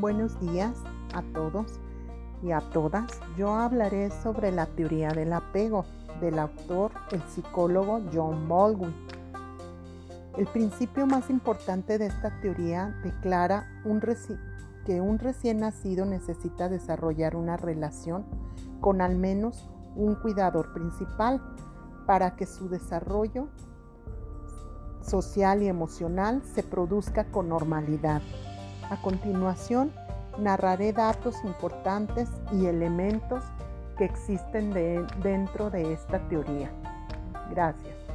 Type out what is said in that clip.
Buenos días a todos y a todas. Yo hablaré sobre la teoría del apego del autor, el psicólogo John Baldwin. El principio más importante de esta teoría declara que un recién nacido necesita desarrollar una relación con al menos un cuidador principal para que su desarrollo social y emocional se produzca con normalidad. A continuación, narraré datos importantes y elementos que existen dentro de esta teoría. Gracias.